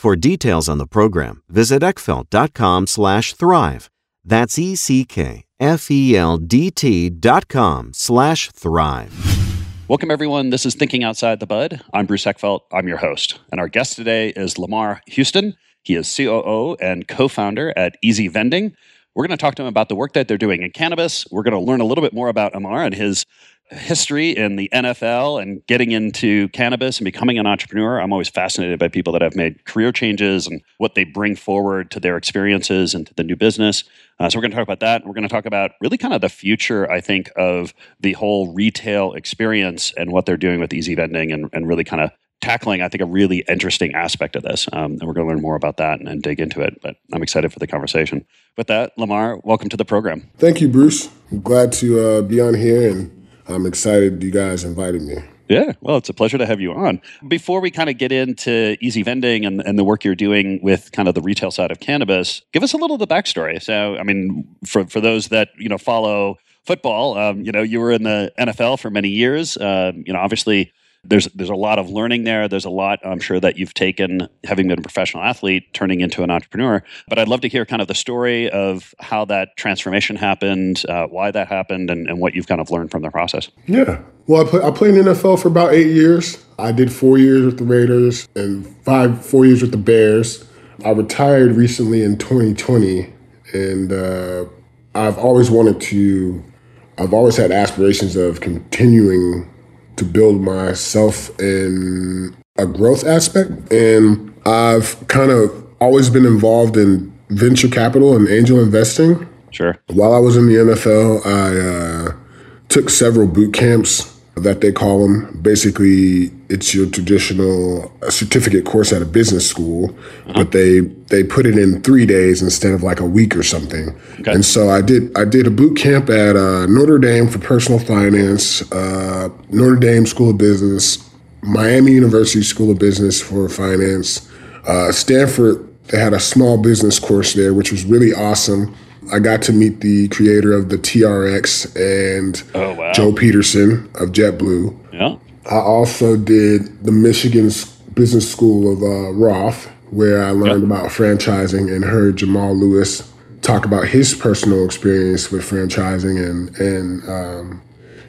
For details on the program, visit eckfeldt.com slash thrive. That's E-C-K-F-E-L-D-T dot com slash thrive. Welcome, everyone. This is Thinking Outside the Bud. I'm Bruce Eckfeldt. I'm your host. And our guest today is Lamar Houston. He is COO and co-founder at Easy Vending. We're going to talk to him about the work that they're doing in cannabis. We're going to learn a little bit more about Lamar and his history in the NFL and getting into cannabis and becoming an entrepreneur. I'm always fascinated by people that have made career changes and what they bring forward to their experiences and to the new business. Uh, so we're going to talk about that. We're going to talk about really kind of the future, I think, of the whole retail experience and what they're doing with easy vending and, and really kind of tackling, I think, a really interesting aspect of this. Um, and we're going to learn more about that and, and, dig into it. But I'm excited for the conversation. With that, Lamar, welcome to the program. Thank you, Bruce. I'm glad to uh, be on here and I'm excited you guys invited me. Yeah, well, it's a pleasure to have you on. Before we kind of get into easy vending and, and the work you're doing with kind of the retail side of cannabis, give us a little of the backstory. So, I mean, for for those that you know follow football, um, you know, you were in the NFL for many years. Uh, you know, obviously there's there's a lot of learning there. There's a lot I'm sure that you've taken, having been a professional athlete, turning into an entrepreneur. But I'd love to hear kind of the story of how that transformation happened, uh, why that happened, and, and, what you've kind of learned from the process. Yeah. Well, I, play, I played in NFL for about eight years. I did four years with the Raiders and five four years with the Bears. I retired recently in 2020, and uh, I've always wanted to. I've always had aspirations of continuing to build myself in a growth aspect. And I've kind of always been involved in venture capital and angel investing. Sure. While I was in the NFL, I uh, took several boot camps that they call them. Basically, it's your traditional certificate course at a business school, uh-huh. but they they put it in three days instead of like a week or something. Okay. And so I did I did a boot camp at uh, Notre Dame for personal finance, uh, Notre Dame School of Business, Miami University School of Business for finance, uh, Stanford. They had a small business course there, which was really awesome. I got to meet the creator of the TRX and oh, wow. Joel Peterson of JetBlue. Yeah. I also did the Michigan Business School of uh, Ross, where I learned about franchising and heard Jamal Lewis talk about his personal experience with franchising and and um,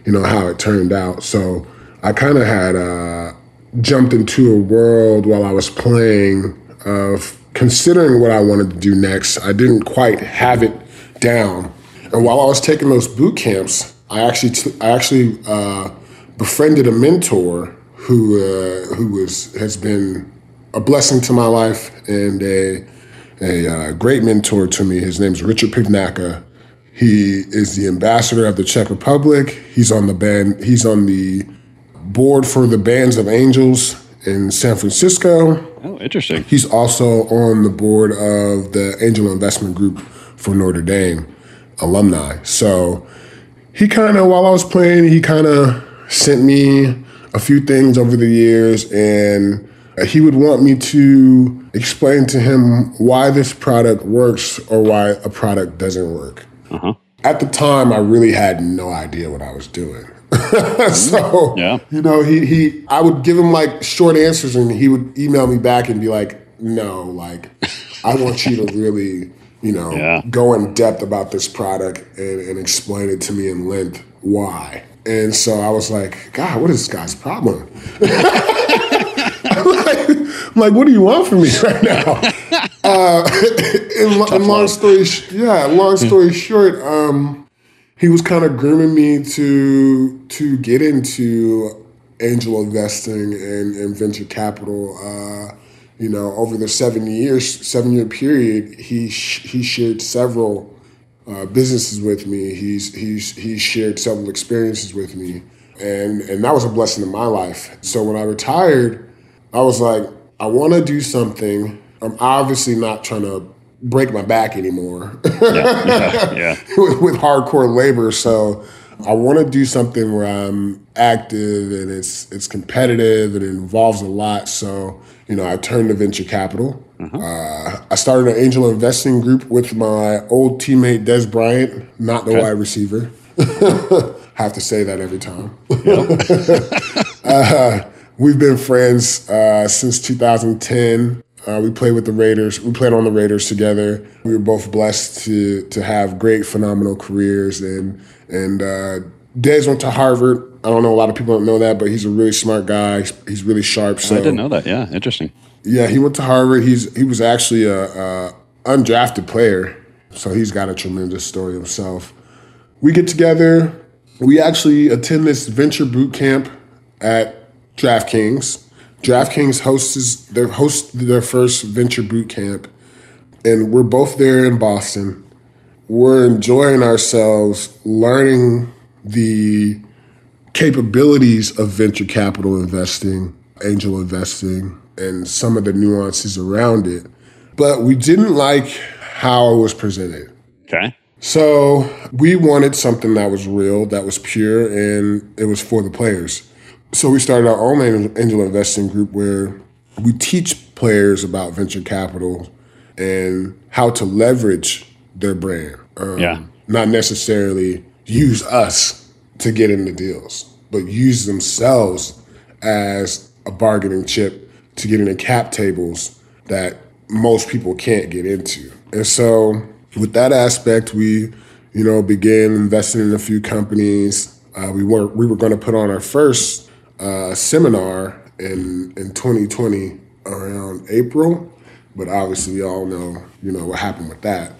you know how it turned out. So I kind of had uh, jumped into a world while I was playing of considering what I wanted to do next. I didn't quite have it down, and while I was taking those boot camps, I actually t- I actually uh, befriended a mentor who uh, who was has been a blessing to my life and a a uh, great mentor to me. His name's Richard Pivnaka. He is the ambassador of the Czech Republic. He's on the band. He's on the board for the Bands of Angels in San Francisco. Oh, interesting. He's also on the board of the Angel Investment Group for Notre Dame alumni. So he kind of, while I was playing, he kind of sent me a few things over the years and he would want me to explain to him why this product works or why a product doesn't work. Uh-huh. At the time, I really had no idea what I was doing. so, Yeah. you know, he, he, I would give him like short answers and he would email me back and be like, no, like, I want you to really, you know, Yeah. go in depth about this product and, and explain it to me in length why. And so I was like, God, what is this guy's problem? I'm like, I'm like, what do you want from me right now? Uh, and, lo- and long story, sh- yeah, long story short, um, he was kind of grooming me to to get into angel investing and, and venture capital. Uh, you know, over the seven years, seven year period, he sh- he shared several uh, businesses with me. He's he's he's shared several experiences with me, and and that was a blessing in my life. So when I retired, I was like, I want to do something. I'm obviously not trying to break my back anymore Yeah. yeah. with, with hardcore labor. So I want to do something where I'm active and it's it's competitive and it involves a lot. So you know, I turned to venture capital. Uh, I started an angel investing group with my old teammate Des Bryant, not the Okay. wide receiver. Have to say that every time. uh, we've been friends uh, since 2010. Uh, we played with the Raiders. We played on the Raiders together. We were both blessed to to have great, phenomenal careers. And and uh, Des went to Harvard. I don't know a lot of people don't know that, but he's a really smart guy. He's, he's really sharp. So I didn't know that. Yeah. Interesting. yeah, he went to Harvard. He's he was actually a, a undrafted player, so he's got a tremendous story himself. We get together. We actually attend this venture boot camp at DraftKings. DraftKings hosts their host their first venture boot camp, and we're both there in Boston. We're enjoying ourselves, learning the capabilities of venture capital investing, angel investing, and some of the nuances around it. But we didn't like how it was presented. Okay. So we wanted something that was real, that was pure, and it was for the players. So we started our own angel investing group where we teach players about venture capital and how to leverage their brand. Um, Yeah. Not necessarily use us to get into deals, but use themselves as a bargaining chip to get into cap tables that most people can't get into. And so, with that aspect, we, you know, began investing in a few companies. Uh, we were we were going to put on our first uh, seminar in in 2020 around April, but obviously we all know you know what happened with that.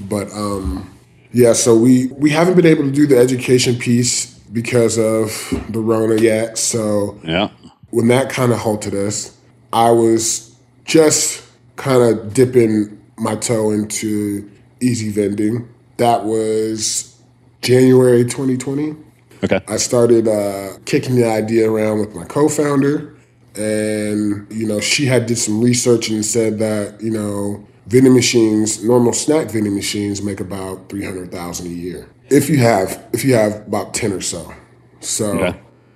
But um, yeah, so we we haven't been able to do the education piece because of the Rona yet. So Yeah. when that kind of halted us, I was just kind of dipping my toe into easy vending. That was January 2020. Okay. I started uh, kicking the idea around with my co-founder, and you know she had did some research and said that you know vending machines, normal snack vending machines, make about three hundred thousand a year if you have if you have about ten or so. So.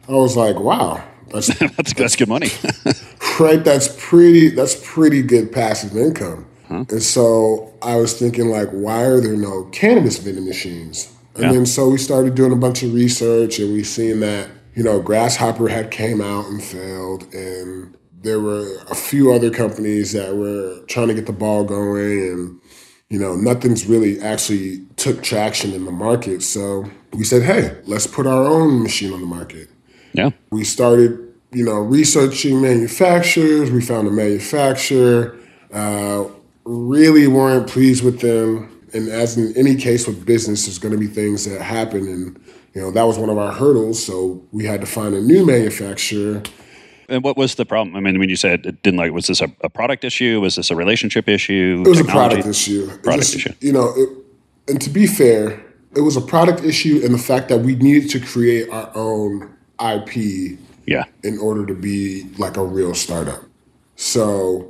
I was like, wow, that's that's that's good money. right. That's pretty. That's pretty good passive income. And so I was thinking, like, why are there no cannabis vending machines? And Yeah. then so we started doing a bunch of research, and we seen that you know Grasshopper had came out and failed, and there were a few other companies that were trying to get the ball going and you know nothing's really actually took traction in the market so we said hey let's put our own machine on the market Yeah. we started you know researching manufacturers we found a manufacturer uh, really weren't pleased with them and as in any case with business there's going to be things that happen and you know that was one of our hurdles so we had to find a new manufacturer And what was the problem? I mean, when you said it didn't like, was this a, a product issue? Was this a relationship issue? It was a product issue. Product just- issue. You know, it, and to be fair, it was a product issue and the fact that we needed to create our own IP Yeah. in order to be like a real startup. So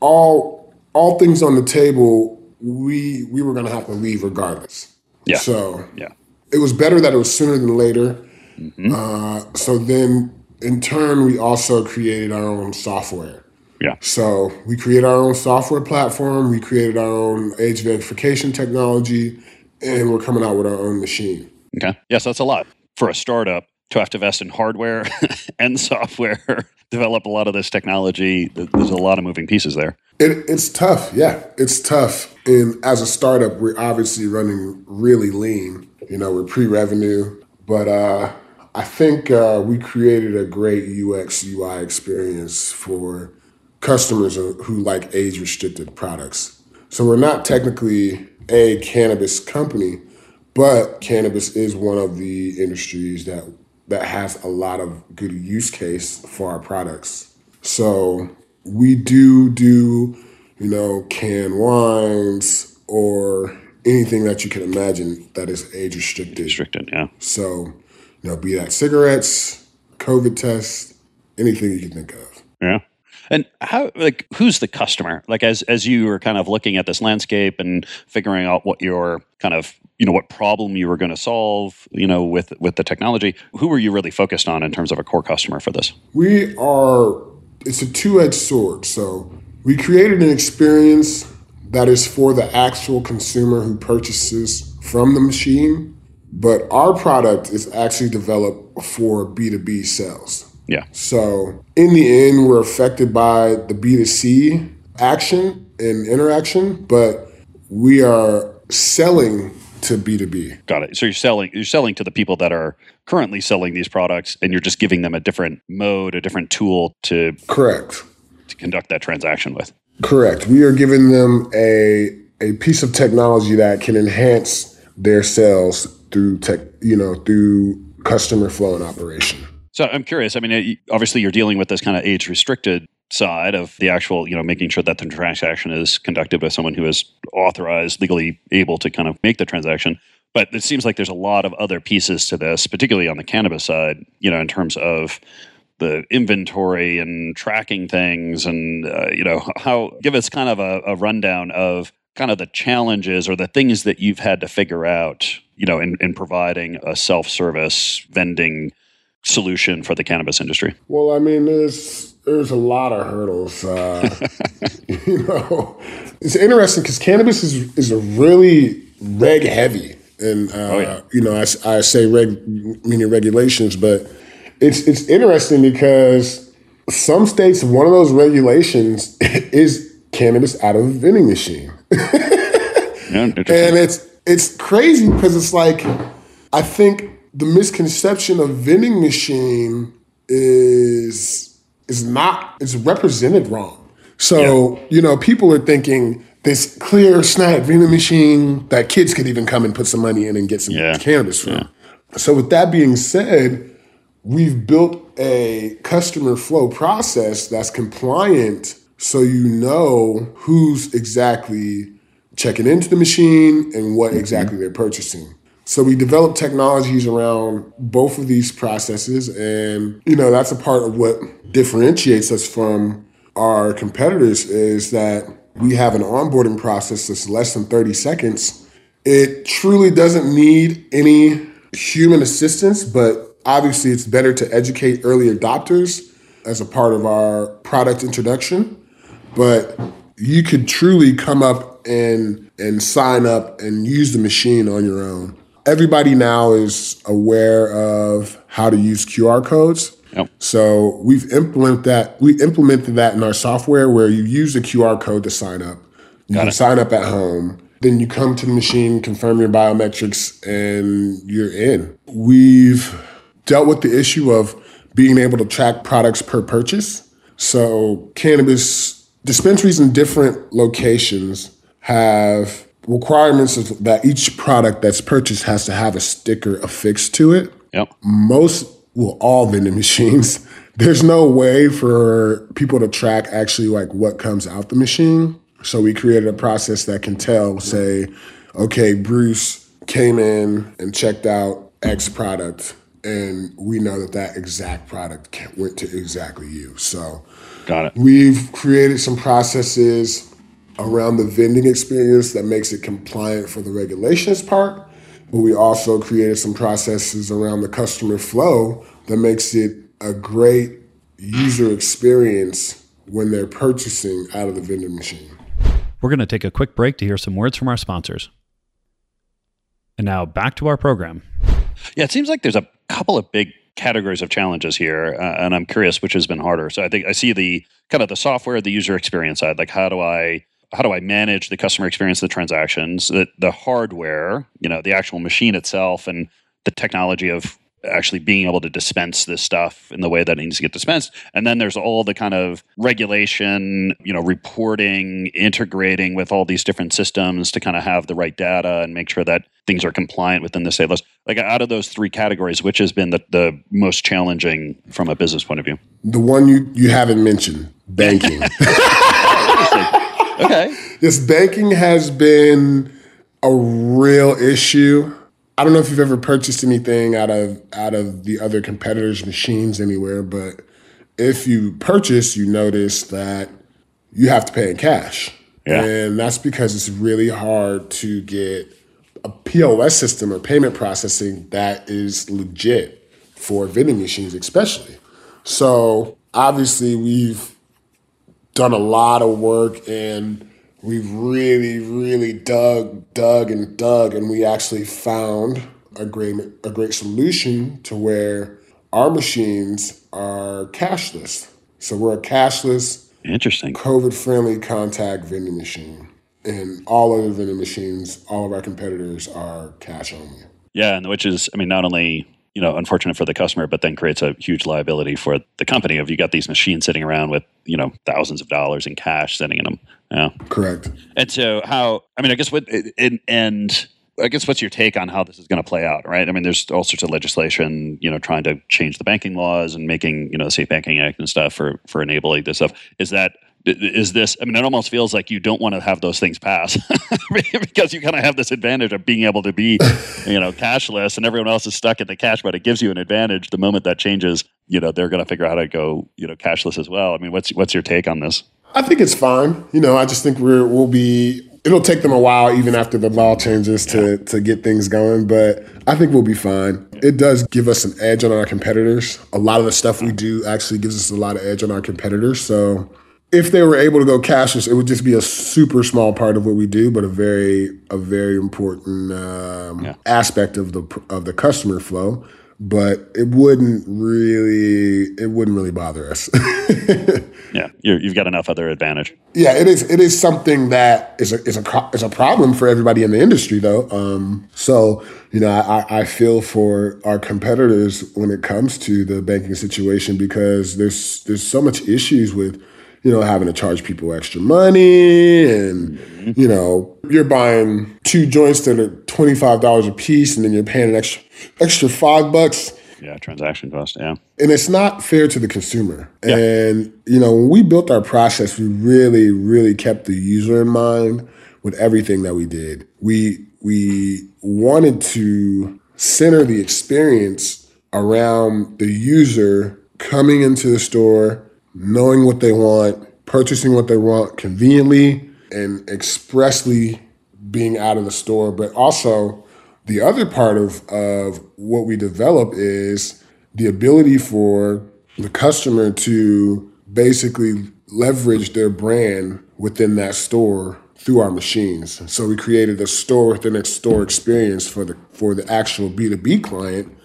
all all things on the table, we we were gonna have to leave regardless. Yeah. So Yeah. it was better that it was sooner than later. Mm-hmm. Uh, so then, in turn, we also created our own software. Yeah. So we created our own software platform. We created our own age verification technology, and we're coming out with our own machine. Okay. Yes, that's a lot for a startup to have to invest in hardware and software, develop a lot of this technology. There's a lot of moving pieces there. It, it's tough, yeah, it's tough. And as a startup, we're obviously running really lean. You know, we're pre-revenue, but uh, I think uh, we created a great UX UI experience for customers who like age-restricted products. So we're not technically a cannabis company, but cannabis is one of the industries that that has a lot of good use case for our products. So we do do, you know, canned wines or anything that you can imagine that is age restricted. Restricted. Yeah. So, you know, be that cigarettes, COVID tests, anything you can think of. Yeah. And how like who's the customer? Like as as you were kind of looking at this landscape and figuring out what your kind of you know what problem you were going to solve, you know, with with the technology, who were you really focused on in terms of a core customer for this? We are, it's a two edged sword. So we created an experience that is for the actual consumer who purchases from the machine, but our product is actually developed for B2B sales. Yeah. So in the end, we're affected by the B2C action and interaction, but we are selling to B2B. Got it. So you're selling you're selling to the people that are currently selling these products and you're just giving them a different mode, a different tool to Correct. to conduct that transaction with. Correct. We are giving them a a piece of technology that can enhance their sales through tech, you know, through customer flow and operation. So I'm curious. I mean, obviously you're dealing with this kind of age restricted side of the actual, you know, making sure that the transaction is conducted by someone who is authorized, legally able to kind of make the transaction. But it seems like there's a lot of other pieces to this, particularly on the cannabis side, you know, in terms of the inventory and tracking things and, uh, you know, how give us kind of a, a rundown of kind of the challenges or the things that you've had to figure out, you know, in, in providing a self service vending solution for the cannabis industry? Well, I mean, there's there's a lot of hurdles. Uh, you know, it's interesting because cannabis is is a really reg heavy, and uh, yeah. you know, I say reg meaning regulations, but it's it's interesting because some states one of those regulations is cannabis out of a vending machine. And it's it's crazy because it's like I think the misconception of vending machine is is not is represented wrong. So you know people are thinking this clear snap vending machine that kids could even come and put some money in and get some Yeah. cannabis from. So with that being said, we've built a customer flow process that's compliant so you know who's exactly checking into the machine and what mm-hmm. exactly they're purchasing. So we develop technologies around both of these processes and you know that's a part of what differentiates us from our competitors is that we have an onboarding process that's less than 30 seconds. It truly doesn't need any human assistance, but obviously it's better to educate early adopters as a part of our product introduction. But you could truly come up and and sign up and use the machine on your own. Everybody now is aware of how to use QR codes. Yep. So we've implemented that. We implemented that in our software where you use the QR code to sign up. You Got can it. sign up at home. Then you come to the machine, confirm your biometrics, and you're in. We've dealt with the issue of being able to track products per purchase. So cannabis dispensaries in different locations have requirements that each product that's purchased has to have a sticker affixed to it Yep. most well all vending machines there's no way for people to track actually like what comes out the machine so we created a process that can tell say okay bruce came in and checked out x product and we know that that exact product went to exactly you so Got it. We've created some processes around the vending experience that makes it compliant for the regulations part, but we also created some processes around the customer flow that makes it a great user experience when they're purchasing out of the vending machine. We're going to take a quick break to hear some words from our sponsors. And now back to our program. Yeah, it seems like there's a couple of big categories of challenges here, uh, and I'm curious which has been harder. So I think I see the kind of the software, the user experience side. Like how do I how do I manage the customer experience, the transactions, the the hardware, you know, the actual machine itself, and the technology of actually being able to dispense this stuff in the way that it needs to get dispensed. And then there's all the kind of regulation, you know, reporting, integrating with all these different systems to kind of have the right data and make sure that things are compliant within the state laws. Like out of those three categories, which has been the, the most challenging from a business point of view? The one you, you haven't mentioned, banking. Okay. Yes, banking has been a real issue. I don't know if you've ever purchased anything out of out of the other competitors' machines anywhere, but if you purchase, you notice that you have to pay in cash. Yeah. And that's because it's really hard to get a POS system or payment processing that is legit for vending machines, especially. So obviously, we've done a lot of work and we've really, really dug, dug, and dug, and we actually found a great, a great solution to where our machines are cashless. So we're a cashless, Interesting. COVID-friendly contact vending machine, and all other vending machines, all of our competitors are cash only. Yeah, and which is, I mean, not only you know unfortunate for the customer, but then creates a huge liability for the company. If you got these machines sitting around with you know thousands of dollars in cash sitting in them, yeah. Correct. And so, how? I mean, I guess what and, and I guess what's your take on how this is going to play out, right? I mean, there's all sorts of legislation, you know, trying to change the banking laws and making you know the Safe Banking Act and stuff for for enabling this stuff. Is that is this? I mean, it almost feels like you don't want to have those things pass because you kind of have this advantage of being able to be, you know, cashless, and everyone else is stuck in the cash. But it gives you an advantage. The moment that changes, you know, they're going to figure out how to go, you know, cashless as well. I mean, what's what's your take on this? I think it's fine. You know, I just think we're we'll be. It'll take them a while, even after the law changes, to to get things going. But I think we'll be fine. It does give us an edge on our competitors. A lot of the stuff we do actually gives us a lot of edge on our competitors. So if they were able to go cashless, it would just be a super small part of what we do, but a very a very important um, Yeah. aspect of the of the customer flow. But it wouldn't really it wouldn't really bother us. Yeah, you're, you've got enough other advantage. Yeah, it is. It is something that is a is a is a problem for everybody in the industry, though. Um, so you know, I, I feel for our competitors when it comes to the banking situation because there's there's so much issues with you know having to charge people extra money and mm-hmm. you know you're buying two joints that are twenty five dollars a piece and then you're paying an extra extra five bucks Yeah, transaction cost. Yeah. and it's not fair to the consumer. And you know, when we built our process, we really, really kept the user in mind with everything that we did. We we wanted to center the experience around the user coming into the store, knowing what they want, purchasing what they want conveniently, and expressly being out of the store, but also the other part of, of what we develop is the ability for the customer to basically leverage their brand within that store through our machines. So we created a store within a store experience for the for the actual B2B client.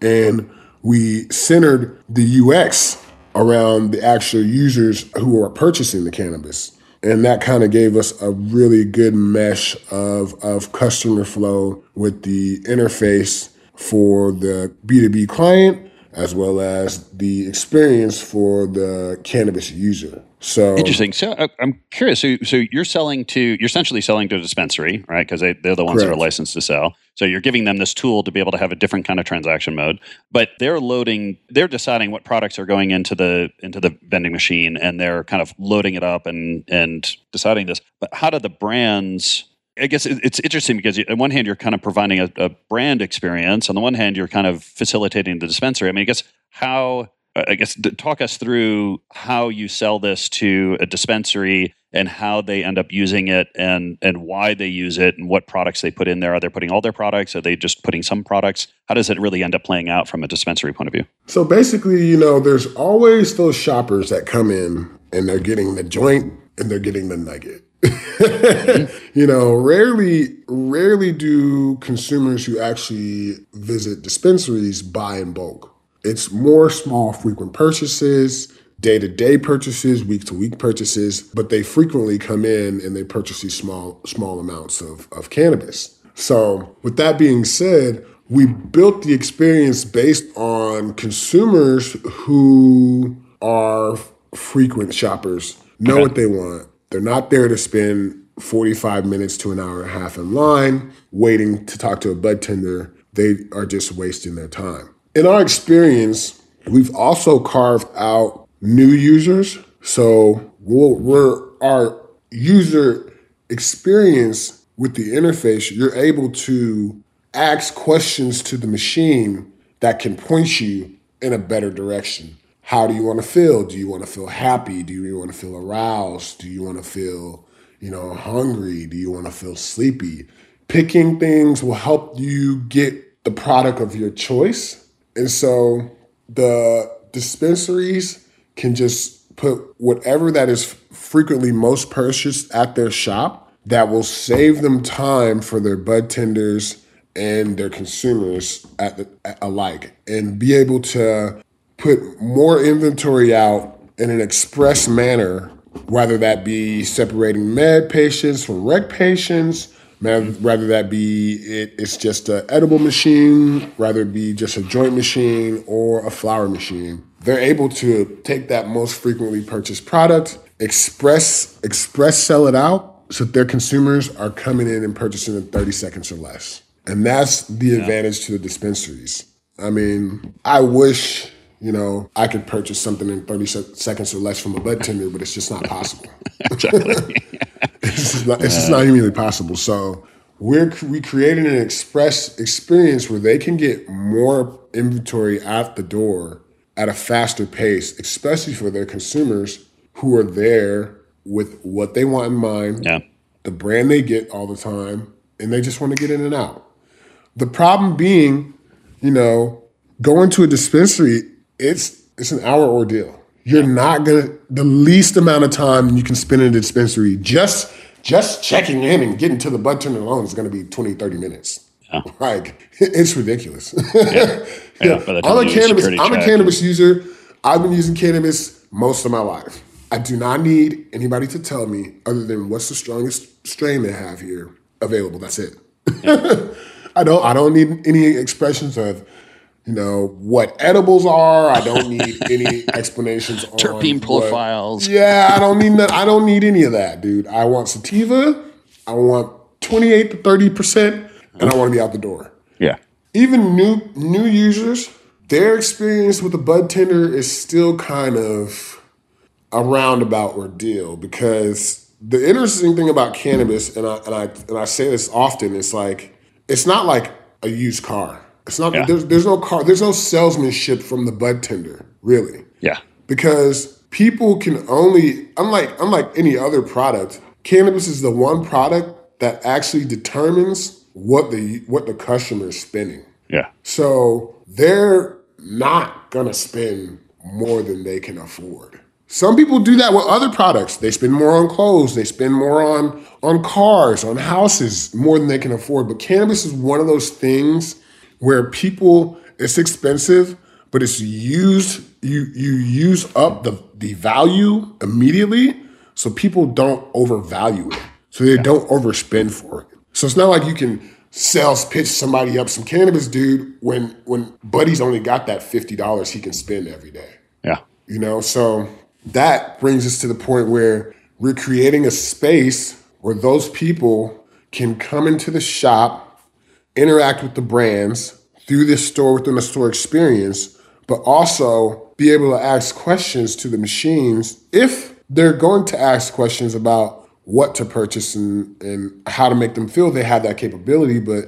And we centered the UX around the actual users who are purchasing the cannabis. And that kind of gave us a really good mesh of, of customer flow with the interface for the B2B client as well as the experience for the cannabis user. So interesting. So uh, I'm curious. So, so you're selling to you're essentially selling to a dispensary, right? Because they, they're the ones Correct. that are licensed to sell. So you're giving them this tool to be able to have a different kind of transaction mode. But they're loading, they're deciding what products are going into the into the vending machine, and they're kind of loading it up and and deciding this. But how do the brands? I guess it's interesting because on one hand you're kind of providing a, a brand experience. On the one hand, you're kind of facilitating the dispensary. I mean, I guess how uh, I guess talk us through how you sell this to a dispensary and how they end up using it and and why they use it and what products they put in there. Are they putting all their products? Are they just putting some products? How does it really end up playing out from a dispensary point of view? So basically, you know, there's always those shoppers that come in and they're getting the joint and they're getting the nugget. you know, rarely, rarely do consumers who actually visit dispensaries buy in bulk. It's more small, frequent purchases, day to day purchases, week to week purchases, but they frequently come in and they purchase these small, small amounts of, of cannabis. So, with that being said, we built the experience based on consumers who are frequent shoppers, know what they want. They're not there to spend 45 minutes to an hour and a half in line waiting to talk to a bud tender. They are just wasting their time. In our experience, we've also carved out new users. So we'll, we're our user experience with the interface, you're able to ask questions to the machine that can point you in a better direction. How do you want to feel? Do you want to feel happy? Do you want to feel aroused? Do you want to feel, you know, hungry? Do you want to feel sleepy? Picking things will help you get the product of your choice. And so the dispensaries can just put whatever that is frequently most purchased at their shop that will save them time for their bud tenders and their consumers at the, alike and be able to put more inventory out in an express manner whether that be separating med patients from rec patients rather that be it, it's just an edible machine rather be just a joint machine or a flower machine. They're able to take that most frequently purchased product express express sell it out so their consumers are coming in and purchasing in 30 seconds or less. And that's the advantage to the dispensaries. I mean i wish you know i could purchase something in 30 seconds or less from a bud tender but it's just not possible it's just not, it's just not humanly possible so we're we created an express experience where they can get more inventory out the door at a faster pace, especially for their consumers who are there with what they want in mind, Yeah. the brand they get all the time, and they just want to get in and out. The problem being, you know, going to a dispensary, it's it's an hour ordeal. You're not gonna the least amount of time you can spend in a dispensary just just checking in and getting to the bud tender alone is gonna be 20, 30 minutes. Like it's ridiculous. Yeah, the time I'm a cannabis. I'm a cannabis user. I've been using cannabis most of my life. I do not need anybody to tell me other than what's the strongest strain they have here available. That's it. I don't. I don't need any expressions of, you know, what edibles are. I don't need any explanations on Terpene what- profiles. yeah, I don't need that. I don't need any of that, dude. I want sativa. I want 28 to 30 percent, and I want to be out the door Yeah. even new new users, their experience with the bud tender is still kind of a roundabout ordeal because the interesting thing about cannabis, and I and I and I say this often, it's like it's not like a used car. It's not Yeah. there's there's no car there's no salesmanship from the bud tender really Yeah. because people can only unlike unlike any other product cannabis is the one product that actually determines what the what the customer is spending Yeah. so they're not gonna spend more than they can afford some people do that with other products they spend more on clothes they spend more on on cars on houses more than they can afford but cannabis is one of those things where people it's expensive but it's used you you use up the the value immediately, so people don't overvalue it, so they don't overspend for it. So it's not like you can sales pitch somebody up some cannabis, dude, when when Buddy's only got that fifty dollars he can spend every day. Yeah. You know, so that brings us to the point where we're creating a space where those people can come into the shop, interact with the brands through this store within the store experience, but also be able to ask questions to the machines if they're going to ask questions about what to purchase and, and how to make them feel they have that capability, but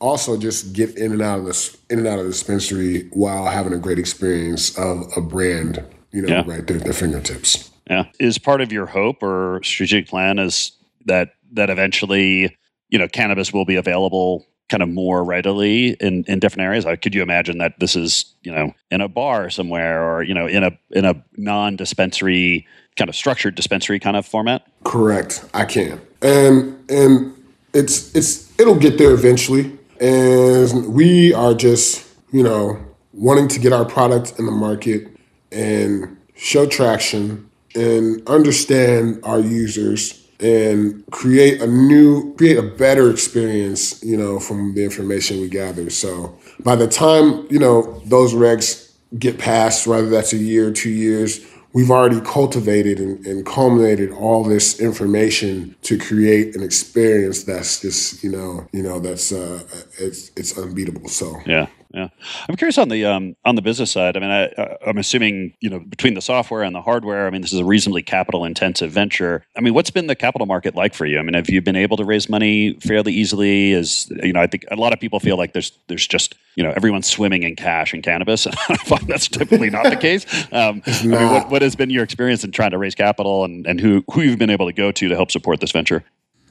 also just get in and out of this in and out of the dispensary while having a great experience of a brand, you know, Yeah. right there at their fingertips. Yeah. Is part of your hope or strategic plan is that that eventually, you know, cannabis will be available kind of more readily in, in different areas? Like, could you imagine that this is, you know, in a bar somewhere or, you know, in a in a non-dispensary kind of structured dispensary kind of format? Correct. I can. And and it's it's it'll get there eventually. And we are just, you know, wanting to get our product in the market and show traction and understand our users and create a new create a better experience, you know, from the information we gather. So by the time, you know, those regs get passed, whether that's a year or two years, we've already cultivated and, and culminated all this information to create an experience that's just you know you know that's uh it's it's unbeatable so Yeah, yeah. I'm curious on the um, on the business side. I mean, I, I'm assuming you know between the software and the hardware. I mean, this is a reasonably capital intensive venture. I mean, what's been the capital market like for you? I mean, have you been able to raise money fairly easily? Is you know, I think a lot of people feel like there's there's just you know everyone's swimming in cash and cannabis, and I find that's typically not the case. Um, I mean, what, what has been your experience in trying to raise capital, and and who who you've been able to go to to help support this venture?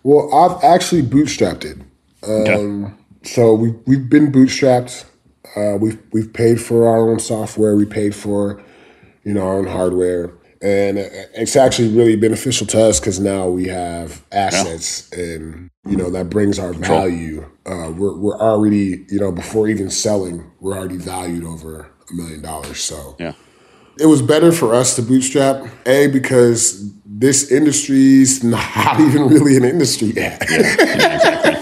well i've actually bootstrapped it um so we we've been bootstrapped uh we've we've paid for our own software. We paid for you know our own hardware. And it's actually really beneficial to us because now we have assets and you know that brings our value. Uh, we're, we're already you know before even selling we're already valued over a million dollars. So Yeah. it was better for us to bootstrap a because this industry's not even really an industry yet.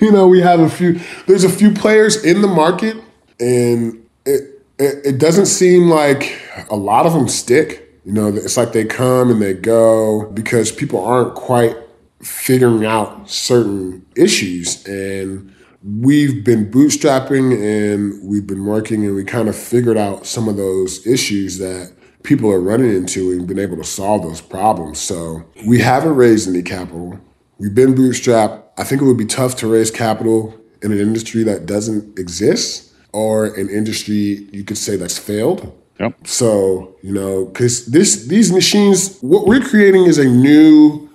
You know we have a few there's a few players in the market and it, it it doesn't seem like a lot of them stick. You know it's like they come and they go because people aren't quite figuring out certain issues. And we've been bootstrapping and we've been working and we kind of figured out some of those issues that people are running into and been able to solve those problems. So we haven't raised any capital. We've been bootstrapped. I think it would be tough to raise capital in an industry that doesn't exist or an industry you could say that's failed Yep. so you know because this these machines what we're creating is a new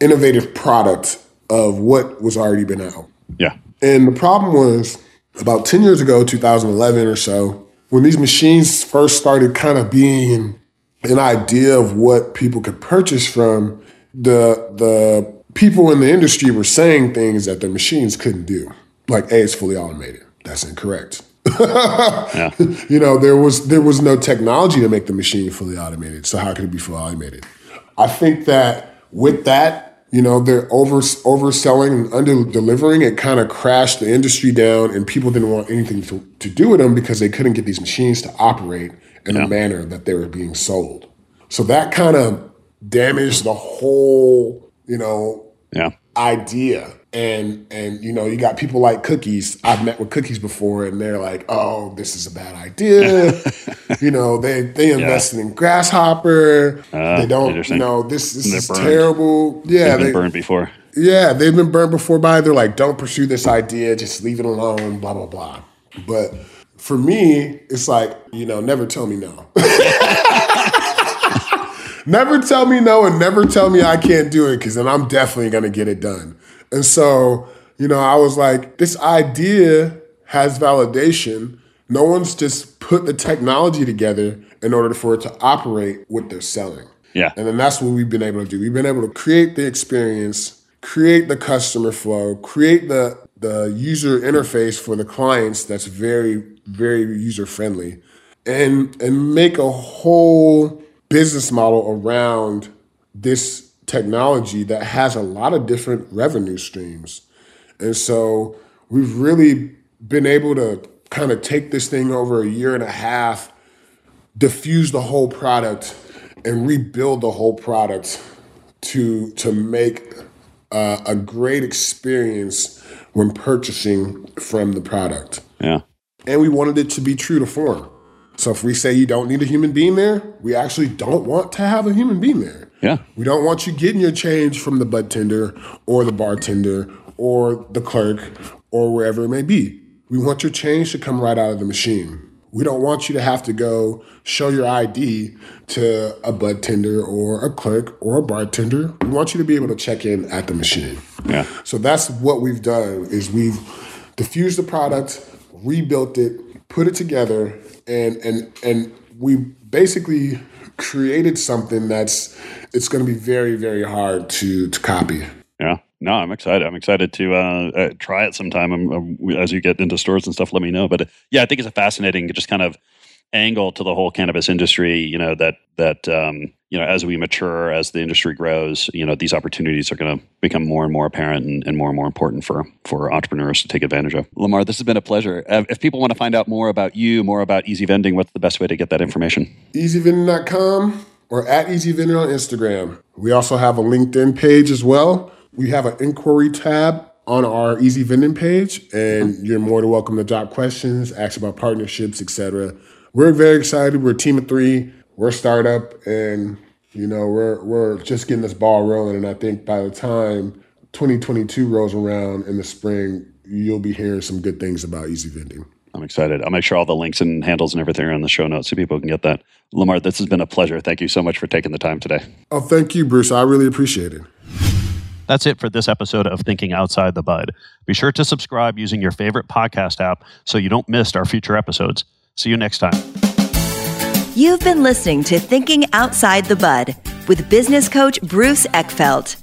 innovative product of what was already been out Yeah. and the problem was about 10 years ago, 2011 or so, when these machines first started kind of being an idea of what people could purchase from, the the people in the industry were saying things that the machines couldn't do. Like, hey, it's fully automated. That's incorrect. Yeah. you know, there was there was no technology to make the machine fully automated. So how could it be fully automated? I think that with that, you know, they're over overselling and under delivering. It kind of crashed the industry down, and people didn't want anything to, to do with them because they couldn't get these machines to operate in Yeah. the manner that they were being sold. So that kind of damaged the whole, you know, Yeah. idea. And and you know, you got people like Cookies. I've met with Cookies before, and they're like, "Oh, this is a bad idea." you know, they they invested in Grasshopper. Ah, they don't, you know, this this is burned. terrible. Yeah, They've been they, burned before. yeah, they've been burned before by. They're like, "Don't pursue this idea. Just leave it alone." Blah blah blah. But for me, it's like you know, never tell me no. never tell me no and never tell me I can't do it because then I'm definitely going to get it done. And so, you know, I was like, this idea has validation. No one's just put the technology together in order for it to operate what they're selling. Yeah. And then that's what we've been able to do. We've been able to create the experience, create the customer flow, create the the user interface for the clients that's very, very user friendly. and and make a whole business model around this technology that has a lot of different revenue streams. And so we've really been able to kind of take this thing over a year and a half, diffuse the whole product, and rebuild the whole product to to make uh, a great experience when purchasing from the product. Yeah. And we wanted it to be true to form. So if we say you don't need a human being there, we actually don't want to have a human being there. Yeah. We don't want you getting your change from the bud tender or the bartender or the clerk or wherever it may be. We want your change to come right out of the machine. We don't want you to have to go show your ID to a bud tender or a clerk or a bartender. We want you to be able to check in at the machine. Yeah. So that's what we've done is we've diffused the product, rebuilt it, put it together, and and and we basically created something that's it's going to be very very hard to to copy. Yeah. No, I'm excited. I'm excited to uh, uh, try it sometime. Um, um, as you get into stores and stuff, let me know. But uh, yeah, I think it's a fascinating, just kind of angle to the whole cannabis industry. You know that that um, you know as we mature, as the industry grows, you know these opportunities are going to become more and more apparent and, and, more and more important for for entrepreneurs to take advantage of. Lamar, this has been a pleasure. Uh, if people want to find out more about you, more about Easy Vending, what's the best way to get that information? EasyVending.com or at Easy EasyVending on Instagram. We also have a LinkedIn page as well. We have an inquiry tab on our Easy Vending page, and mm-hmm. you're more than welcome to drop questions, ask about partnerships, etc. We're very excited. We're a team of three. We're a startup, and you know we're we're just getting this ball rolling. And I think by the time 2022 rolls around in the spring, you'll be hearing some good things about Easy Vending. I'm excited. I'll make sure all the links and handles and everything are in the show notes so people can get that. Lamar, this has been a pleasure. Thank you so much for taking the time today. Oh, thank you, Bruce. I really appreciate it. That's it for this episode of Thinking Outside the Bud. Be sure to subscribe using your favorite podcast app so you don't miss our future episodes. See you next time. You've been listening to Thinking Outside the Bud with business coach Bruce Eckfeldt.